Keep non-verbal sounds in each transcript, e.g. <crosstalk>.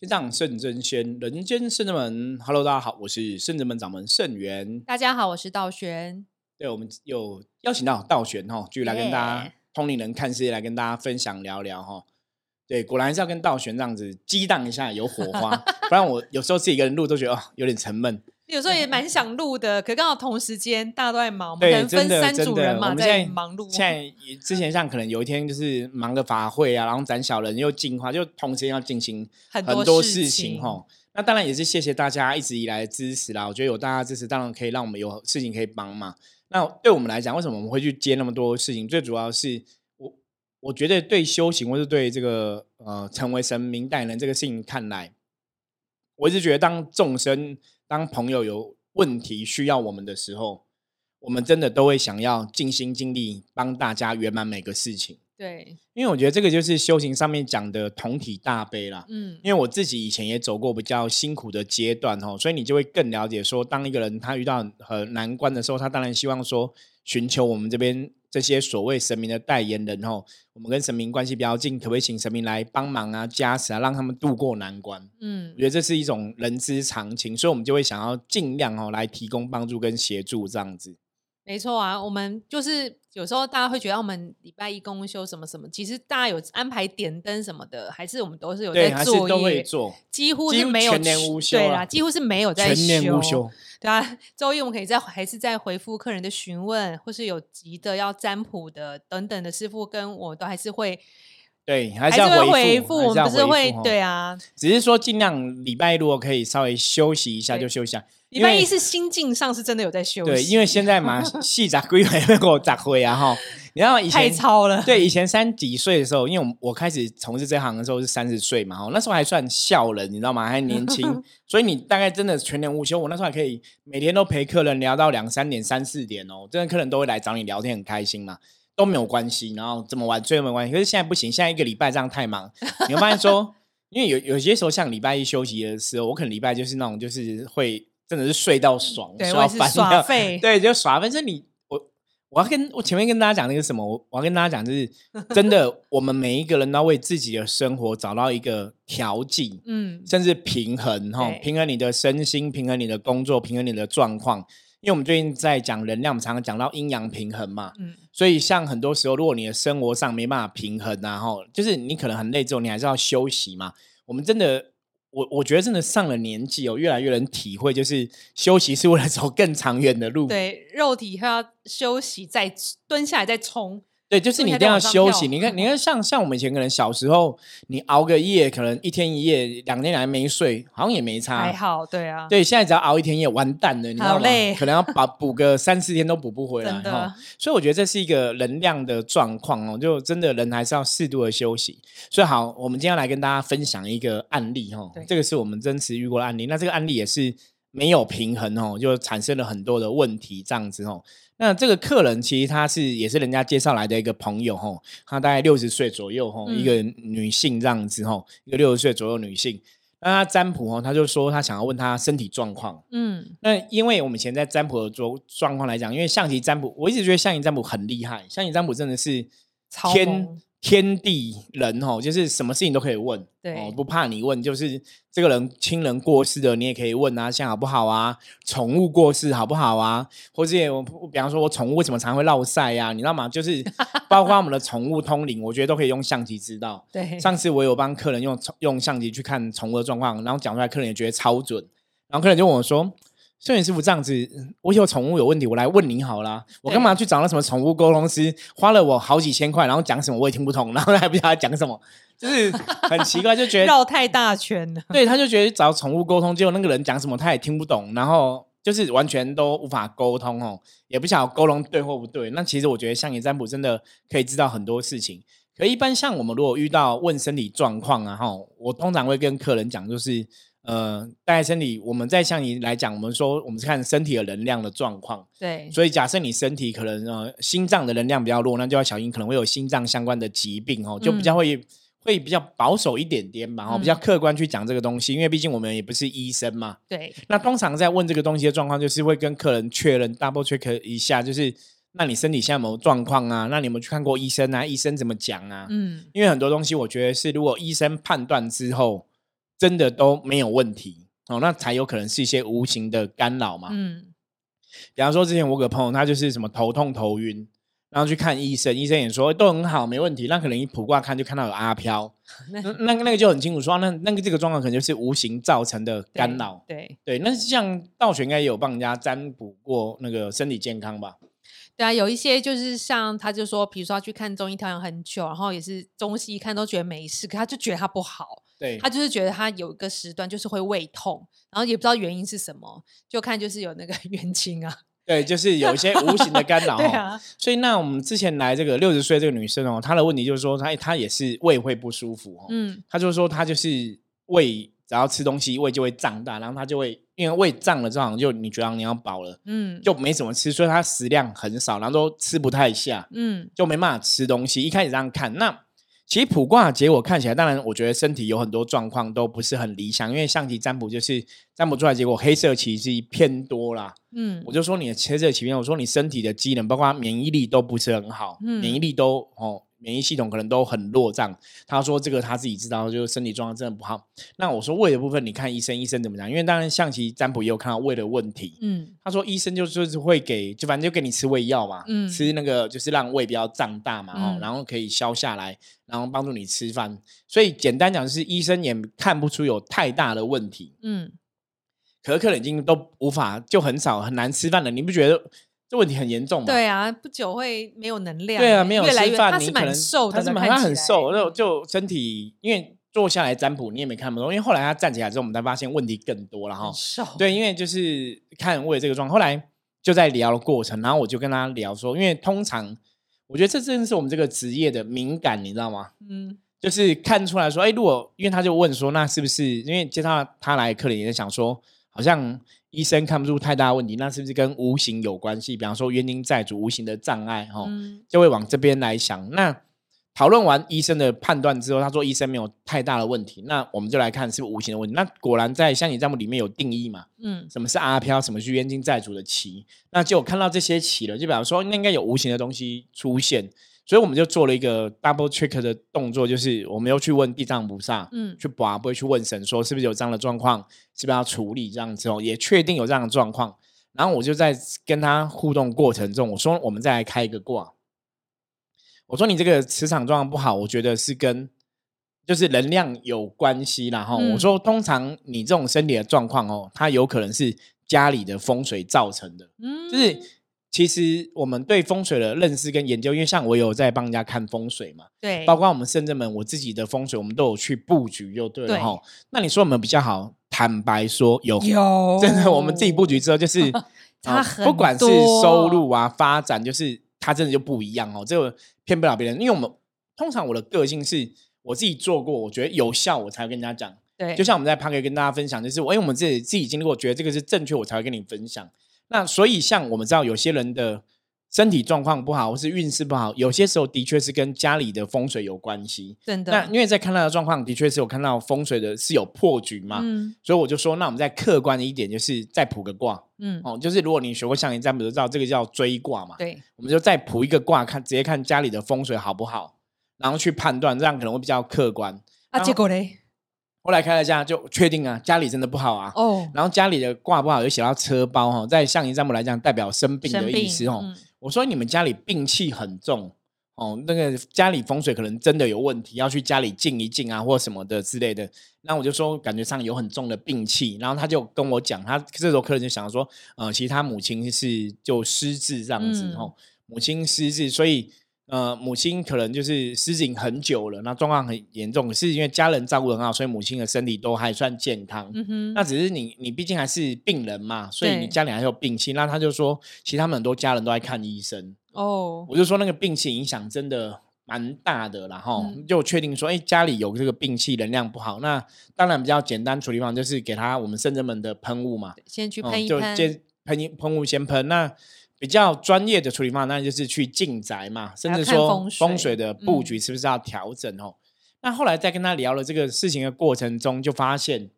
天上圣真仙，人间圣真门。Hello，大家好，我是圣真门掌门圣元。大家好，我是道玄。对，我们有邀请到道玄哈，继续来跟大家通灵人看世界，来跟大家分享聊聊哈。对，果然是要跟道玄这样子激荡一下，有火花。<laughs> 不然我有时候自己一个人录都觉得哦，有点沉闷。有时候也蛮想录的，可刚好同时间大家都在忙，可能分三组人嘛，在忙碌。现在之前像可能有一天就是忙个法会啊，然后攒小人又进化，就同时要进行很多事情哈。那当然也是谢谢大家一直以来的支持啦。我觉得有大家支持，当然可以让我们有事情可以帮嘛。那对我们来讲，为什么我们会去接那么多事情？最主要是我我觉得对修行或是对这个呃成为神明代言人这个事情看来，我一直觉得当众生。当朋友有问题需要我们的时候，我们真的都会想要尽心尽力帮大家圆满每个事情。对，因为我觉得这个就是修行上面讲的同体大悲啦。嗯，因为我自己以前也走过比较辛苦的阶段哦，所以你就会更了解说，当一个人他遇到很难关的时候，他当然希望说寻求我们这边。这些所谓神明的代言人哦，我们跟神明关系比较近，可不可以请神明来帮忙啊、加持啊，让他们渡过难关？嗯，我觉得这是一种人之常情，所以我们就会想要尽量哦来提供帮助跟协助这样子。没错啊，我们就是有时候大家会觉得我们礼拜一公休什么什么，其实大家有安排点灯什么的，还是我们都是有在做，都会做，几乎是没有全年无休，对啦，几乎是没有在全年无休。对啊，周一我们可以在还是在回复客人的询问，或是有急的要占卜的等等的师傅，跟我都还是会对，还是要回复，我们不是会对啊，只是说尽量礼拜一如果可以稍微休息一下就休息下。礼拜一是心境上是真的有在休息，对，因为现在嘛，<laughs> 细杂规还没我咋回啊哈。你知道以前太超了，对，以前三几岁的时候，因为我我开始从事这行的时候是三十岁嘛，哈，那时候还算笑人，你知道吗？还年轻，<laughs> 所以你大概真的全年无休。我那时候还可以每天都陪客人聊到两三点、三四点哦，真的客人都会来找你聊天，很开心嘛，都没有关系。然后怎么玩，最都没关系。可是现在不行，现在一个礼拜这样太忙，<laughs> 你会发现说，因为有有些时候像礼拜一休息的时候，我可能礼拜就是那种就是会。真的是睡到爽，耍耍废，<laughs> 对，就耍。反正你我我要跟我前面跟大家讲那个什么，我我要跟大家讲，就是 <laughs> 真的，我们每一个人都要为自己的生活找到一个调剂，嗯，甚至平衡哈，平衡你的身心，平衡你的工作，平衡你的状况。因为我们最近在讲能量，我们常常讲到阴阳平衡嘛，嗯，所以像很多时候，如果你的生活上没办法平衡，然后就是你可能很累之后，你还是要休息嘛。我们真的。我我觉得真的上了年纪哦，越来越能体会，就是休息是为了走更长远的路。对，肉体要休息，再蹲下来再冲。对，就是你一定要休息。你看，你看，像像我们以前可能小时候，你熬个夜，可能一天一夜、两天两夜没睡，好像也没差。还好，对啊。对，现在只要熬一天夜，完蛋了，你知道吗？<laughs> 可能要把补个三四天都补不回来。<laughs> 真的。所以我觉得这是一个能量的状况哦，就真的人还是要适度的休息。所以好，我们今天来跟大家分享一个案例哈，这个是我们真实遇过的案例。那这个案例也是没有平衡哦，就产生了很多的问题，这样子哦。那这个客人其实他是也是人家介绍来的一个朋友吼，他大概六十岁左右吼，一个女性这样子吼，一个六十岁左右女性。那他占卜哦，他就说他想要问他身体状况。嗯，那因为我们以前在占卜的状状况来讲，因为象棋占卜，我一直觉得象棋占卜很厉害，象棋占卜真的是天。天地人哦，就是什么事情都可以问，对，不怕你问。就是这个人亲人过世的，你也可以问啊，像好不好啊？宠物过世好不好啊？或者我比方说，我宠物为什么常会落晒呀？你知道吗？就是 <laughs> 包括我们的宠物通灵，我觉得都可以用相机知道。对，上次我有帮客人用用相机去看宠物的状况，然后讲出来，客人也觉得超准。然后客人就问我说。摄影师傅这样子，我有宠物有问题，我来问你好啦。我干嘛去找那什么宠物沟通师，花了我好几千块，然后讲什么我也听不懂，然后还不知道他讲什么，<laughs> 就是很奇怪，就觉得绕太大圈了。<laughs> 对，他就觉得找宠物沟通，结果那个人讲什么他也听不懂，然后就是完全都无法沟通哦，也不晓得沟通对或不对。那其实我觉得像你占卜真的可以知道很多事情。可一般像我们如果遇到问身体状况啊，哈，我通常会跟客人讲就是。呃，大概身体，我们在向你来讲，我们说我们是看身体的能量的状况。对，所以假设你身体可能呃心脏的能量比较弱，那就要小心可能会有心脏相关的疾病哦，就比较会会比较保守一点点嘛，然后比较客观去讲这个东西，因为毕竟我们也不是医生嘛。对，那通常在问这个东西的状况，就是会跟客人确认 double check 一下，就是那你身体现在有没有状况啊？那你有没有去看过医生啊？医生怎么讲啊？嗯，因为很多东西我觉得是如果医生判断之后。真的都没有问题哦，那才有可能是一些无形的干扰嘛。嗯，比方说之前我有个朋友，他就是什么头痛头晕。然后去看医生，医生也说都很好，没问题。那可能一卜卦看就看到有阿飘，<laughs> 那那那个就很清楚说，那那个这个状况可能就是无形造成的干扰。对对，那像道玄应该也有帮人家占卜过那个身体健康吧？对啊，有一些就是像他就说，比如说他去看中医调养很久，然后也是中西医看都觉得没事，可他就觉得他不好。对，他就是觉得他有一个时段就是会胃痛，然后也不知道原因是什么，就看就是有那个 <laughs> 冤亲啊。对，就是有一些无形的干扰。<laughs> 对啊，所以那我们之前来这个六十岁这个女生哦，她的问题就是说，她她也是胃会不舒服哦。嗯，她就说她就是胃只要吃东西，胃就会胀大，然后她就会因为胃胀了，之后就你觉得你要饱了，嗯，就没怎么吃，所以她食量很少，然后都吃不太下，嗯，就没办法吃东西。一开始这样看那。其实卜卦结果看起来，当然我觉得身体有很多状况都不是很理想，因为象棋占卜就是占卜出来结果黑色棋是偏多啦。嗯，我就说你的黑色棋面，我说你身体的机能，包括免疫力都不是很好，免疫力都哦。免疫系统可能都很弱胀，他说这个他自己知道，就是身体状况真的不好。那我说胃的部分，你看医生，医生怎么讲？因为当然象棋占卜也有看到胃的问题。嗯，他说医生就就是会给，就反正就给你吃胃药嘛，嗯，吃那个就是让胃不要胀大嘛，哦，然后可以消下来，然后帮助你吃饭。所以简单讲是医生也看不出有太大的问题。嗯，可可能已经都无法，就很少很难吃饭了。你不觉得？这问题很严重嘛？对啊，不久会没有能量。对啊，没有吃饭，你可能瘦，他是他很瘦，就就身体，因为坐下来占卜，你也没看不懂。因为后来他站起来之后，我们才发现问题更多了哈。瘦。对，因为就是看胃这个状况，后来就在聊的过程，然后我就跟他聊说，因为通常我觉得这真的是我们这个职业的敏感，你知道吗？嗯，就是看出来说，哎，如果因为他就问说，那是不是因为接到他来客人也想说，好像。医生看不出太大问题，那是不是跟无形有关系？比方说冤亲债主、无形的障碍，哈，就会往这边来想。那讨论完医生的判断之后，他说医生没有太大的问题，那我们就来看是不是无形的问题。那果然在象棋占卜里面有定义嘛？嗯，什么是阿飘？什么是冤亲债主的棋？那就看到这些棋了，就比方说那应该有无形的东西出现。所以我们就做了一个 double check 的动作，就是我们又去问地藏菩萨，嗯，去拔，不会去问神，说是不是有这样的状况，是不是要处理这样之后，也确定有这样的状况。然后我就在跟他互动过程中，我说我们再来开一个卦。我说你这个磁场状况不好，我觉得是跟就是能量有关系。然后我说，通常你这种身体的状况哦，它有可能是家里的风水造成的，嗯，就是。其实我们对风水的认识跟研究，因为像我有在帮人家看风水嘛，对，包括我们深圳门我自己的风水，我们都有去布局，就对了哈。那你说我们比较好，坦白说有有，真的我们自己布局之后，就是 <laughs> 它不管是收入啊发展，就是它真的就不一样哦。这个骗不了别人，因为我们通常我的个性是我自己做过，我觉得有效，我才会跟人家讲。对，就像我们在 p a r 跟大家分享，就是我因为我们自己自己经历过，觉得这个是正确，我才会跟你分享。那所以，像我们知道，有些人的身体状况不好，或是运势不好，有些时候的确是跟家里的风水有关系。真的。那因为在看到的状况，的确是有看到风水的是有破局嘛。嗯。所以我就说，那我们再客观一点，就是再卜个卦。嗯。哦，就是如果你学过象形占卜，就知道这个叫追卦嘛。对。我们就再卜一个卦，看直接看家里的风水好不好，然后去判断，这样可能会比较客观。啊，结果嘞？后来开了家就确定啊，家里真的不好啊。哦，然后家里的卦不好，又写到车包哈，在象棋占卜来讲，代表生病的意思哦。我说你们家里病气很重哦，那个家里风水可能真的有问题，要去家里静一静啊，或什么的之类的。那我就说感觉上有很重的病气，然后他就跟我讲，他这时候客人就想说，呃，其实他母亲是就失智这样子哦，母亲失智，所以。呃，母亲可能就是失禁很久了，那状况很严重。可是因为家人照顾很好，所以母亲的身体都还算健康。嗯哼，那只是你，你毕竟还是病人嘛，所以你家里还有病气。那他就说，其实他们很多家人都在看医生。哦，我就说那个病气影响真的蛮大的，然后就确定说，哎，家里有这个病气，能量不好。那当然比较简单处理方就是给他我们圣人们的喷雾嘛，先去喷一喷，就先喷一喷雾先喷。那比较专业的处理方法，那就是去进宅嘛，甚至说风水的布局是不是要调整哦？那后来在跟他聊了这个事情的过程中，就发现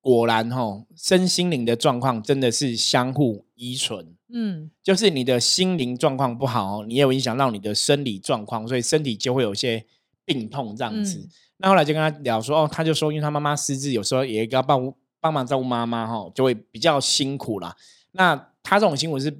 果然哦，身心灵的状况真的是相互依存。嗯，就是你的心灵状况不好，你也有影响到你的生理状况，所以身体就会有些病痛这样子。那后来就跟他聊说，哦，他就说，因为他妈妈失智，有时候也要帮帮忙照顾妈妈哈，就会比较辛苦啦。那他这种辛苦是，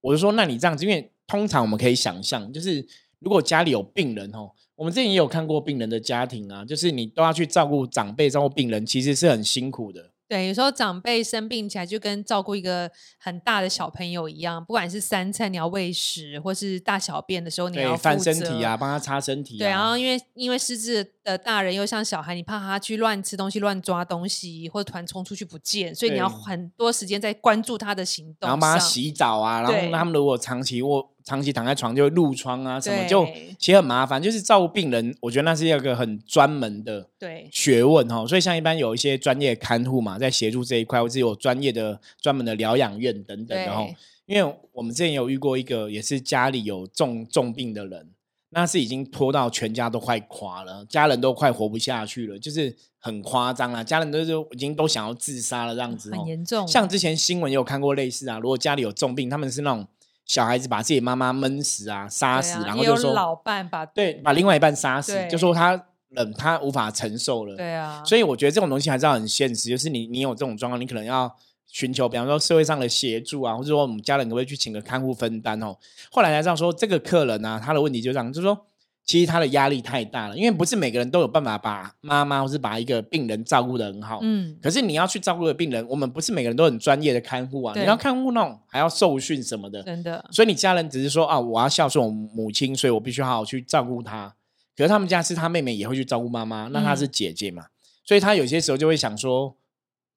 我就说，那你这样子，因为通常我们可以想象，就是如果家里有病人哦，我们之前也有看过病人的家庭啊，就是你都要去照顾长辈、照顾病人，其实是很辛苦的。对，有时候长辈生病起来，就跟照顾一个很大的小朋友一样，不管是三餐你要喂食，或是大小便的时候你要翻身体啊，帮他擦身体。对，然后因为因为失智的大人又像小孩，你怕他去乱吃东西、乱抓东西，或者突然冲出去不见，所以你要很多时间在关注他的行动，然后帮他洗澡啊，然后他们如果长期卧。长期躺在床就会褥疮啊，什么就其实很麻烦。就是照顾病人，我觉得那是一个很专门的学问哈。所以像一般有一些专业看护嘛，在协助这一块，或者有专业的专门的疗养院等等的哈。因为我们之前有遇过一个，也是家里有重重病的人，那是已经拖到全家都快垮了，家人都快活不下去了，就是很夸张啊，家人都就已经都想要自杀了这样子，很严重。像之前新闻有看过类似啊，如果家里有重病，他们是那种。小孩子把自己妈妈闷死啊，杀死，然后就说老伴把对把另外一半杀死，就说他冷，他无法承受了。对啊，所以我觉得这种东西还是要很现实，就是你你有这种状况，你可能要寻求，比方说社会上的协助啊，或者说我们家人可不可以去请个看护分担哦？后来才知道说，这个客人呢，他的问题就这样，就是说。其实他的压力太大了，因为不是每个人都有办法把妈妈或是把一个病人照顾的很好。嗯，可是你要去照顾的病人，我们不是每个人都很专业的看护啊。你要看护那种还要受训什么的，真的。所以你家人只是说啊，我要孝顺我母亲，所以我必须好好去照顾她。可是他们家是他妹妹也会去照顾妈妈，那她是姐姐嘛，所以她有些时候就会想说，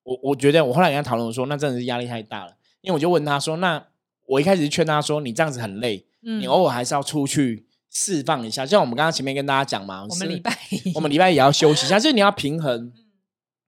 我我觉得我后来跟他讨论说，那真的是压力太大了。因为我就问他说，那我一开始劝他说，你这样子很累，你偶尔还是要出去。释放一下，就像我们刚刚前面跟大家讲嘛，我们礼拜我们礼拜也要休息一下，<laughs> 就是你要平衡，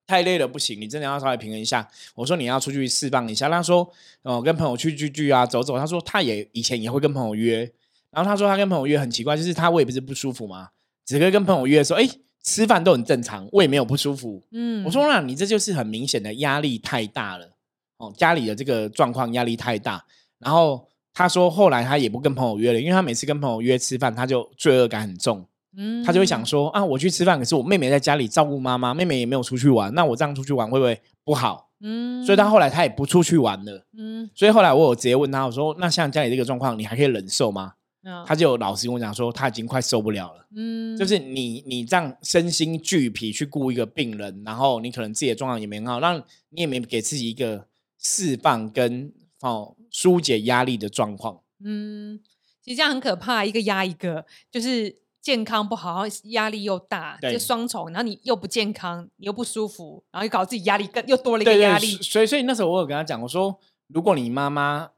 太累了不行，你真的要稍微平衡一下。我说你要出去释放一下，他说哦，跟朋友去聚聚啊，走走。他说他也以前也会跟朋友约，然后他说他跟朋友约很奇怪，就是他胃不是不舒服吗？只可以跟朋友约说，哎，吃饭都很正常，胃没有不舒服。嗯，我说那你这就是很明显的压力太大了哦，家里的这个状况压力太大，然后。他说后来他也不跟朋友约了，因为他每次跟朋友约吃饭，他就罪恶感很重。嗯，他就会想说啊，我去吃饭，可是我妹妹在家里照顾妈妈，妹妹也没有出去玩，那我这样出去玩会不会不好？嗯，所以他后来他也不出去玩了。嗯，所以后来我有直接问他，我说那像家里这个状况，你还可以忍受吗？他就老实跟我讲说，他已经快受不了了。嗯，就是你你这样身心俱疲去顾一个病人，然后你可能自己的状况也没很好，让你也没给自己一个释放跟哦。疏解压力的状况，嗯，其实这样很可怕，一个压一个，就是健康不好，压力又大，就双重，然后你又不健康，你又不舒服，然后又搞自己压力更又多了一个压力。所以，所以那时候我有跟他讲，我说，如果你妈妈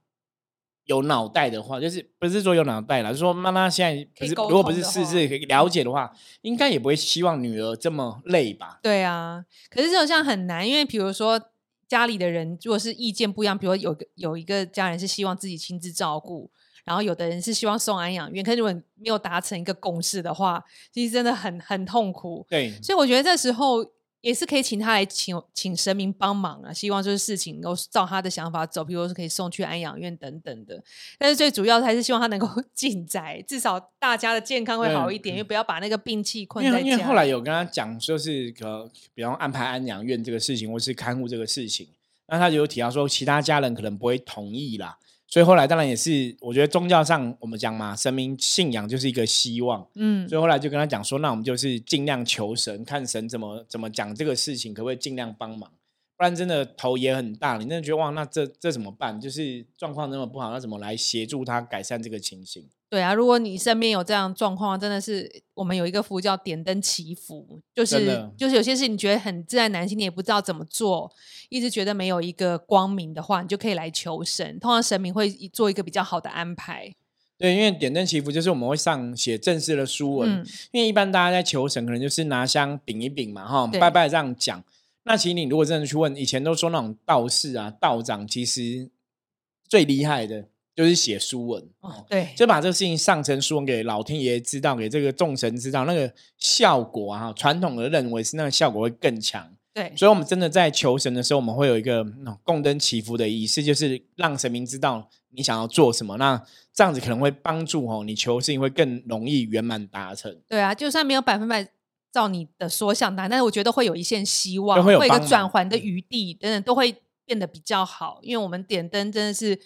有脑袋的话，就是不是说有脑袋了，就是说妈妈现在不是如果不是事事了解的话，应该也不会希望女儿这么累吧？对啊，可是这种像很难，因为比如说。家里的人如果是意见不一样，比如有个有一个家人是希望自己亲自照顾，然后有的人是希望送安养院，可是如果没有达成一个共识的话，其实真的很很痛苦。对，所以我觉得这时候。也是可以请他来请请神明帮忙啊，希望就是事情能够照他的想法走，比如说是可以送去安养院等等的。但是最主要的还是希望他能够 <laughs> 进宅，至少大家的健康会好一点，因为不要把那个病气困在家。因为后来有跟他讲，就是呃比方安排安养院这个事情，或是看护这个事情，那他就有提到说，其他家人可能不会同意啦。所以后来当然也是，我觉得宗教上我们讲嘛，神明信仰就是一个希望，嗯，所以后来就跟他讲说，那我们就是尽量求神，看神怎么怎么讲这个事情，可不可以尽量帮忙，不然真的头也很大，你真的觉得哇，那这这怎么办？就是状况那么不好，那怎么来协助他改善这个情形？对啊，如果你身边有这样状况，真的是我们有一个服务叫点灯祈福，就是就是有些事情你觉得很自然难心，你也不知道怎么做，一直觉得没有一个光明的话，你就可以来求神，通常神明会做一个比较好的安排。对，因为点灯祈福就是我们会上写正式的书文，因为一般大家在求神，可能就是拿香禀一禀嘛，哈，拜拜这样讲。那其实你如果真的去问，以前都说那种道士啊、道长，其实最厉害的。就是写书文，哦，对，就把这个事情上成书文给老天爷知道，给这个众神知道，那个效果啊，传统的认为是那个效果会更强。对，所以我们真的在求神的时候，我们会有一个供灯祈福的仪式，就是让神明知道你想要做什么。那这样子可能会帮助哦，你求事情会更容易圆满达成。对啊，就算没有百分百照你的所想达，但是我觉得会有一线希望，会有一个转环的余地等等，都会变得比较好。因为我们点灯真的是。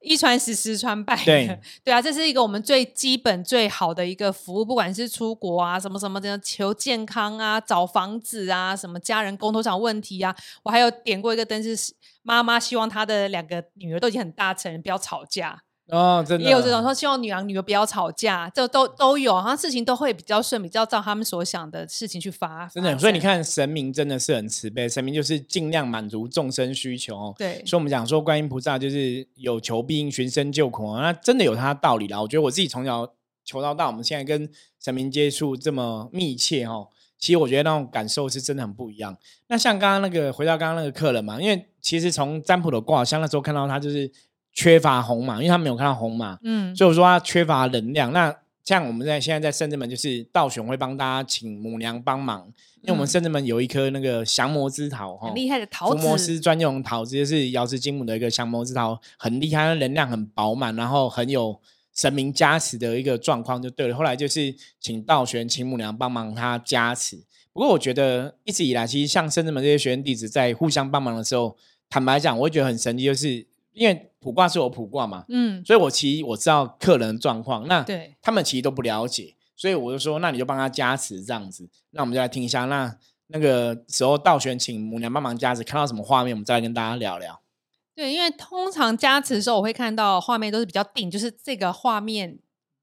一传十，十传百。对 <laughs> 对啊，这是一个我们最基本、最好的一个服务。不管是出国啊，什么什么的，求健康啊，找房子啊，什么家人沟通上问题啊，我还有点过一个灯，是妈妈希望她的两个女儿都已经很大成人，不要吵架。哦，真的也有这种说，希望女儿女儿不要吵架，这都都有，好像事情都会比较顺，比较照他们所想的事情去发。真的，所以你看，神明真的是很慈悲，神明就是尽量满足众生需求。对，所以我们讲说，观音菩萨就是有求必应，寻声救苦，那真的有他的道理啦。我觉得我自己从小求到大，我们现在跟神明接触这么密切哦，其实我觉得那种感受是真的很不一样。那像刚刚那个，回到刚刚那个客人嘛，因为其实从占卜的卦象那时候看到他就是。缺乏红马，因为他没有看到红马，嗯，所以我说他缺乏能量。那像我们在现在在圣智门，就是道玄会帮大家请母娘帮忙，因为我们圣智门有一颗那个降魔之桃，很厉害的桃子，伏魔师专用桃子，就是瑶池金母的一个降魔之桃，很厉害，能量很饱满，然后很有神明加持的一个状况就对了。后来就是请道玄请母娘帮忙他加持。不过我觉得一直以来，其实像圣智门这些学员弟子在互相帮忙的时候，坦白讲，我会觉得很神奇，就是。因为卜卦是我卜卦嘛，嗯，所以我其实我知道客人的状况，那对他们其实都不了解，所以我就说，那你就帮他加持这样子，那我们就来听一下，那那个时候道玄请母娘帮忙加持，看到什么画面，我们再来跟大家聊聊。对，因为通常加持的时候，我会看到画面都是比较定，就是这个画面，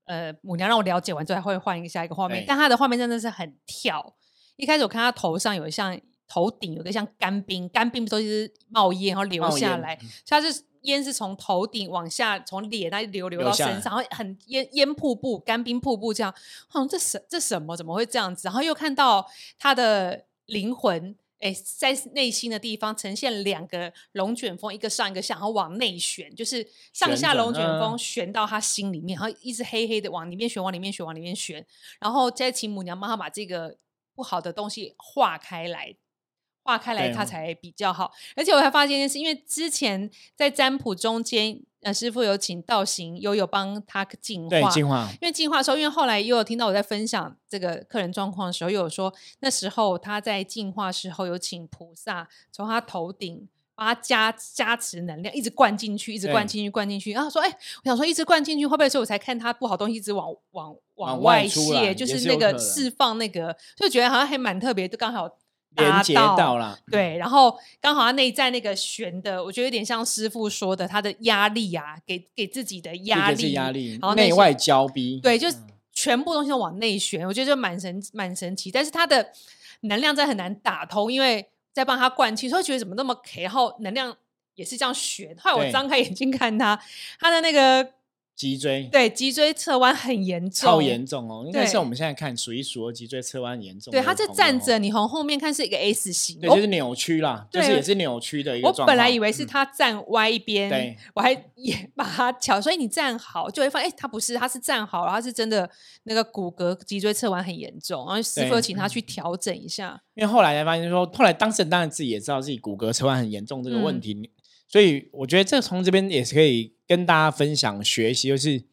呃，母娘让我了解完之后，会换一个下一个画面，但他的画面真的是很跳。一开始我看他头上有像头顶有个像干冰，干冰不都是冒烟然后流下来，他是。烟是从头顶往下，从脸那流流到身上，然后很烟烟瀑布、干冰瀑布这样。好像这什这什么？怎么会这样子？然后又看到他的灵魂，哎，在内心的地方呈现两个龙卷风，一个上一个下，然后往内旋，就是上下龙卷风旋到他心里面，然后一直黑黑的往里面旋，往里面旋，往里面旋，然后再请母娘帮他把这个不好的东西化开来。化开来，它才比较好。而且我还发现一件事，因为之前在占卜中间，呃，师傅有请道行悠悠帮他净化，净化。因为净化的时候，因为后来又有听到我在分享这个客人状况的时候，又有说那时候他在净化时候有请菩萨从他头顶把他加加持能量，一直灌进去，一直灌进去，灌进去。然后说，哎，我想说一直灌进去会不会？所以我才看他不好东西一直往往往外泄，就是那个释放那个，就觉得好像还蛮特别，就刚好。连接到了，对，然后刚好他内在那个悬的，我觉得有点像师傅说的，他的压力啊，给给自己的压力，压力，然后内外交逼，对，就全部东西都往内旋，我觉得就蛮神蛮神奇，但是他的能量在很难打通，因为在帮他灌气，所以觉得怎么那么 K，然后能量也是这样悬，后来我张开眼睛看他，他的那个。脊椎对脊椎侧弯很严重，超严重哦！应该是我们现在看数一数二脊椎侧弯严重。对，他这站着，你从后面看是一个 S 型，对，就是扭曲啦，就是也是扭曲的一个。我本来以为是他站歪一边，对，我还也把他调，所以你站好就会发现，哎，他不是，他是站好，然后是真的那个骨骼脊椎侧弯很严重，然后师傅请他去调整一下。因为后来才发现说，后来当事人当然自己也知道自己骨骼侧弯很严重这个问题，所以我觉得这从这边也是可以跟大家分享学习，就是。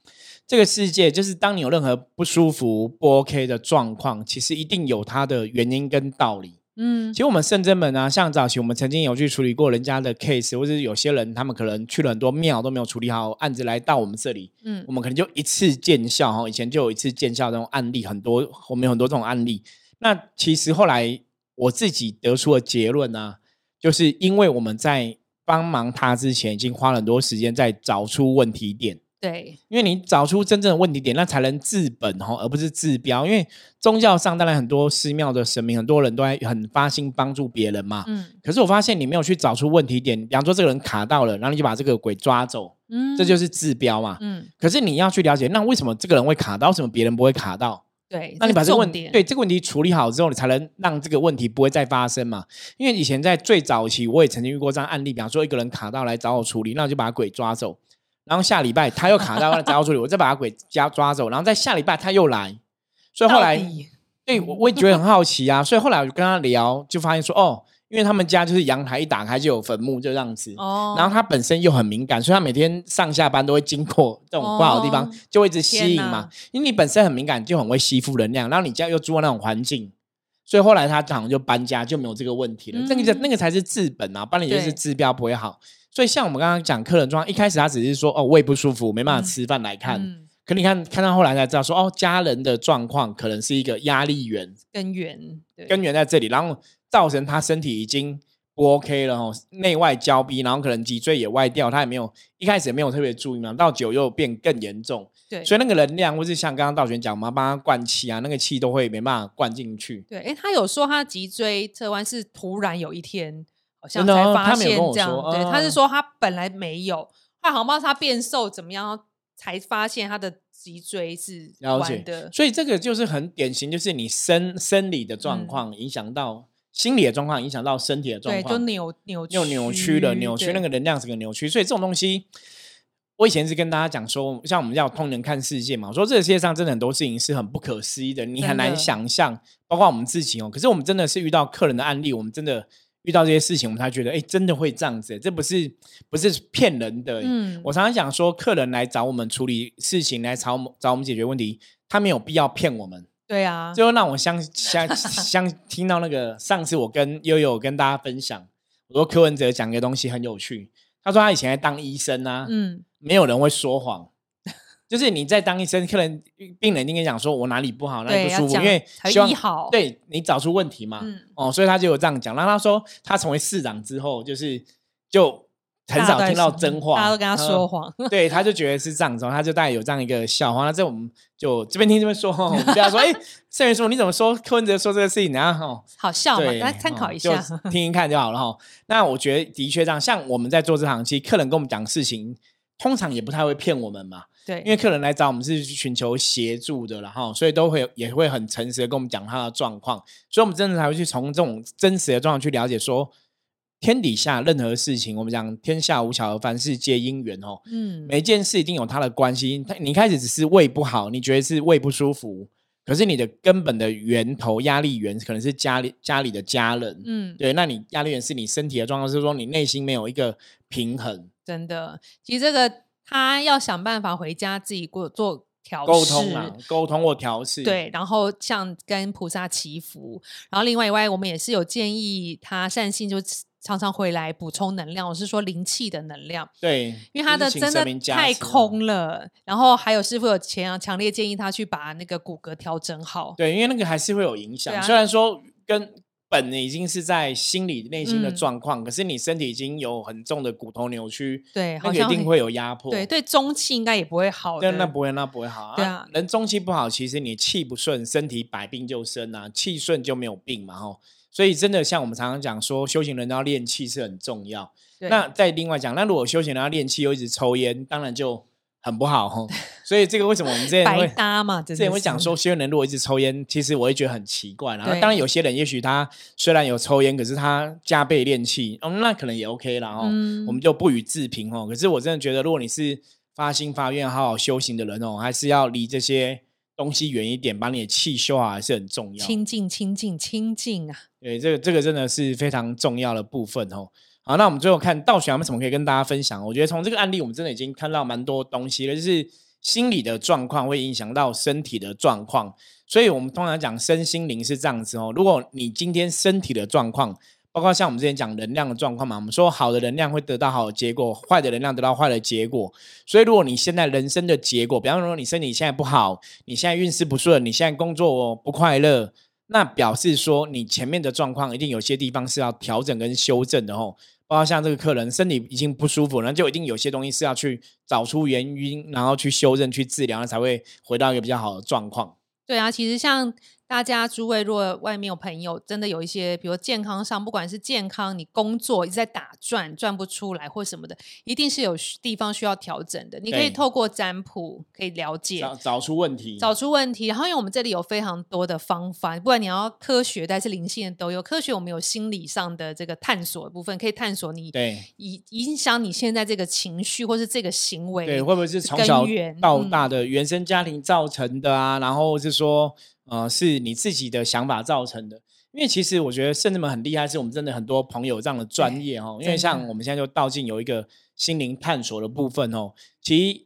这个世界就是当你有任何不舒服、不 OK 的状况，其实一定有它的原因跟道理。嗯，其实我们圣真门啊，像早期我们曾经有去处理过人家的 case，或者有些人他们可能去了很多庙都没有处理好案子，来到我们这里，嗯，我们可能就一次见效哈。以前就有一次见效这种案例很多，我们有很多这种案例。那其实后来我自己得出的结论呢，就是因为我们在帮忙他之前，已经花了很多时间在找出问题点。对，因为你找出真正的问题点，那才能治本哈，而不是治标。因为宗教上当然很多寺庙的神明，很多人都在很发心帮助别人嘛。嗯。可是我发现你没有去找出问题点，比方说这个人卡到了，然后你就把这个鬼抓走，嗯，这就是治标嘛。嗯。可是你要去了解，那为什么这个人会卡到，为什么别人不会卡到？对。那你把这个问题，对这个问题处理好之后，你才能让这个问题不会再发生嘛。因为以前在最早期，我也曾经遇过这样案例，比方说一个人卡到来找我处理，那我就把鬼抓走。然后下礼拜他又卡到找我处理，我再把他鬼抓抓走，然后在下礼拜他又来，所以后来，对我我也觉得很好奇啊，所以后来我就跟他聊，就发现说，哦，因为他们家就是阳台一打开就有坟墓，就这样子。哦。然后他本身又很敏感，所以他每天上下班都会经过这种不好的地方，就会一直吸引嘛。因为你本身很敏感，就很会吸附能量。然后你家又住在那种环境，所以后来他好像就搬家，就没有这个问题了。那个那个才是治本啊，不然你就是治标不会好。所以像我们刚刚讲客人状况，一开始他只是说哦胃不舒服，没办法吃饭来看。可你看，看到后来才知道，说哦，家人的状况可能是一个压力源根源，根源在这里，然后造成他身体已经不 OK 了哦，内外交逼，然后可能脊椎也歪掉，他也没有一开始也没有特别注意嘛，到酒又变更严重，对，所以那个能量或是像刚刚道玄讲，我们帮他灌气啊，那个气都会没办法灌进去。对，哎，他有说他脊椎侧弯是突然有一天好像才发现这样，对，他是说他本来没有，他好像不知道他变瘦怎么样。才发现他的脊椎是弯的，所以这个就是很典型，就是你生生理的状况影响到心理的状况，影响到身体的状况，就扭扭又扭曲了，扭曲那个能量是个扭曲。所以这种东西，我以前是跟大家讲说，像我们叫通人看世界嘛，我说这个世界上真的很多事情是很不可思议的，你很难想象，包括我们自己哦。可是我们真的是遇到客人的案例，我们真的。遇到这些事情，我们才觉得，哎，真的会这样子，这不是不是骗人的。嗯，我常常讲说，客人来找我们处理事情，来找我们找我们解决问题，他没有必要骗我们。对啊，最后让我相相 <laughs> 相听到那个上次我跟悠悠跟大家分享，我说柯文哲讲个东西很有趣，他说他以前在当医生啊，嗯，没有人会说谎。就是你在当医生，客人病人一定跟你讲说，我哪里不好，哪里不舒服，因为希望对你找出问题嘛。哦，所以他就有这样讲。然后他说，他成为市长之后，就是就很少听到真话，大家都跟他说谎。<laughs> 对，他就觉得是这样子，他就大概有这样一个笑话。那这我们就这边听这边说，不要说 <laughs> 哎，盛元说你怎么说柯文哲说这个事情，然后好笑嘛，大家参考一下，<laughs> 听一看就好了哈。那我觉得的确这样，像我们在做这行，其实客人跟我们讲事情，通常也不太会骗我们嘛。对，因为客人来找我们是去寻求协助的，然后所以都会也会很诚实的跟我们讲他的状况，所以我们真的才会去从这种真实的状况去了解，说天底下任何事情，我们讲天下无巧而，凡事皆因缘哦。嗯，每件事一定有它的关系。他你开始只是胃不好，你觉得是胃不舒服，可是你的根本的源头压力源可能是家里家里的家人。嗯，对，那你压力源是你身体的状况，是说你内心没有一个平衡。真的，其实这个。他要想办法回家自己过做调沟通啊，沟通或调试。对，然后像跟菩萨祈福，然后另外以外，我们也是有建议他善信就常常回来补充能量。我是说灵气的能量，对，因为他的真的太空了。然后还有师傅有强强烈建议他去把那个骨骼调整好。对，因为那个还是会有影响。虽然说跟。本已经是在心理内心的状况，可是你身体已经有很重的骨头扭曲，对，那一定会有压迫。对对，中气应该也不会好。对，那不会，那不会好。对啊，人中气不好，其实你气不顺，身体百病就生啊；气顺就没有病嘛。吼，所以真的像我们常常讲说，修行人要练气是很重要。那再另外讲，那如果修行人要练气又一直抽烟，当然就。很不好哈，所以这个为什么我们之前会搭嘛？之前会讲说，有些人如果一直抽烟，其实我会觉得很奇怪。然后，当然有些人也许他虽然有抽烟，可是他加倍练气，哦，那可能也 OK 了哦。我们就不予置评哦。可是我真的觉得，如果你是发心发愿、好好修行的人哦，还是要离这些东西远一点，把你的气修好还是很重要。清净、清净、清净啊！对，这个这个真的是非常重要的部分哦。好，那我们最后看道玄有没有什么可以跟大家分享？我觉得从这个案例，我们真的已经看到蛮多东西了，就是心理的状况会影响到身体的状况。所以，我们通常讲身心灵是这样子哦。如果你今天身体的状况，包括像我们之前讲能量的状况嘛，我们说好的能量会得到好的结果，坏的能量得到坏的结果。所以，如果你现在人生的结果，比方说你身体现在不好，你现在运势不顺，你现在工作不快乐，那表示说你前面的状况一定有些地方是要调整跟修正的哦。包括像这个客人身体已经不舒服，那就一定有些东西是要去找出原因，然后去修正、去治疗，才会回到一个比较好的状况。对啊，其实像。大家诸位，如果外面有朋友真的有一些，比如健康上，不管是健康，你工作一直在打转，转不出来或什么的，一定是有地方需要调整的。你可以透过占卜可以了解，找找出问题，找出问题。然后因为我们这里有非常多的方法，不管你要科学还是灵性的都有。科学我们有心理上的这个探索部分，可以探索你对影影响你现在这个情绪或是这个行为，对会不会是从小到大的原生家庭造成的啊？然后是说。呃，是你自己的想法造成的，因为其实我觉得圣人们很厉害，是我们真的很多朋友这样的专业哦。因为像我们现在就道静有一个心灵探索的部分哦。其实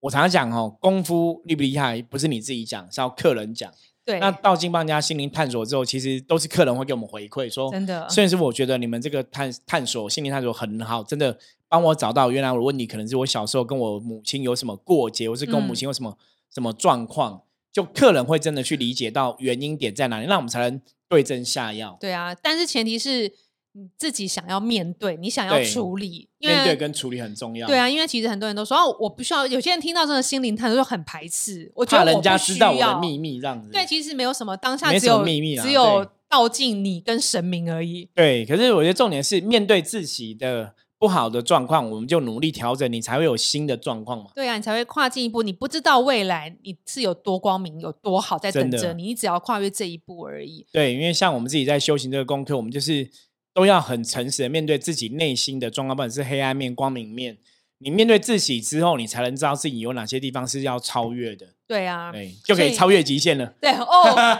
我常常讲哦，功夫厉不厉害，不是你自己讲，是要客人讲。对。那道静帮人家心灵探索之后，其实都是客人会给我们回馈说，真的。甚至是我觉得你们这个探探索心灵探索很好，真的帮我找到原来我的问题可能是我小时候跟我母亲有什么过节，或是跟我母亲有什么什么状况。就客人会真的去理解到原因点在哪里，那我们才能对症下药。对啊，但是前提是你自己想要面对，你想要处理，面对跟处理很重要。对啊，因为其实很多人都说哦，我不需要。有些人听到这个心灵探索就很排斥，我怕人家知道我的秘密这样子。对，其实没有什么，当下只有秘密，只有道尽你跟神明而已。对，可是我觉得重点是面对自己的。不好的状况，我们就努力调整，你才会有新的状况嘛。对啊，你才会跨进一步。你不知道未来你是有多光明、有多好在等着你，你只要跨越这一步而已。对，因为像我们自己在修行这个功课，我们就是都要很诚实的面对自己内心的状况，不管是黑暗面、光明面。你面对自己之后，你才能知道自己有哪些地方是要超越的。对啊，对，就可以超越极限了。对哦，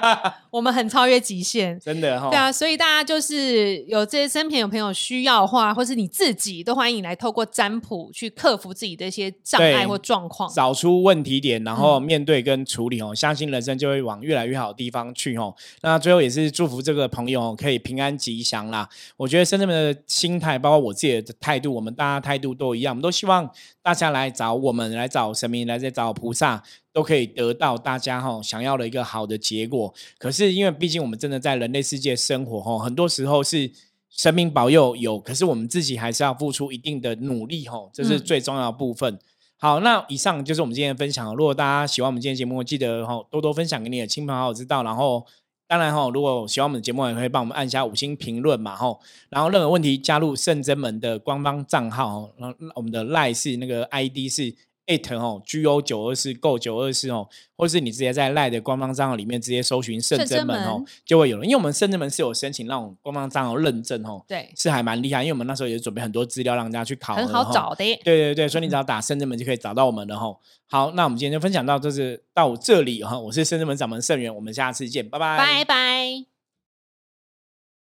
<laughs> 我们很超越极限，真的哈。对啊，所以大家就是有这些身边有朋友需要的话，或是你自己都欢迎来透过占卜去克服自己的一些障碍或状况，找出问题点，然后面对跟处理哦。相信人生就会往越来越好的地方去哦。那最后也是祝福这个朋友可以平安吉祥啦。我觉得深圳们的心态，包括我自己的态度，我们大家态度都一样，我们都希望大家来找我们，来找神明，来再找菩萨。都可以得到大家哈想要的一个好的结果。可是因为毕竟我们真的在人类世界生活哈，很多时候是神明保佑有，可是我们自己还是要付出一定的努力哈，这是最重要的部分。好，那以上就是我们今天的分享。如果大家喜欢我们今天节目，记得哈多多分享给你的亲朋好友知道。然后当然哈，如果喜欢我们的节目，也可以帮我们按下五星评论嘛哈。然后任何问题加入圣真门的官方账号，然后我们的赖是那个 ID 是。At 哦，G O 九二四 Go 九二四哦，或是你直接在赖的官方账号里面直接搜寻圣真门哦，就会有了。因为我们圣真门是有申请那种官方账号认证哦，对，是还蛮厉害。因为我们那时候也准备很多资料让大家去考，很好找的。对对对，所以你只要打圣真门就可以找到我们的吼。好，那我们今天就分享到就是到这里哈，我是圣真门掌门圣元，我们下次见，拜拜，拜拜。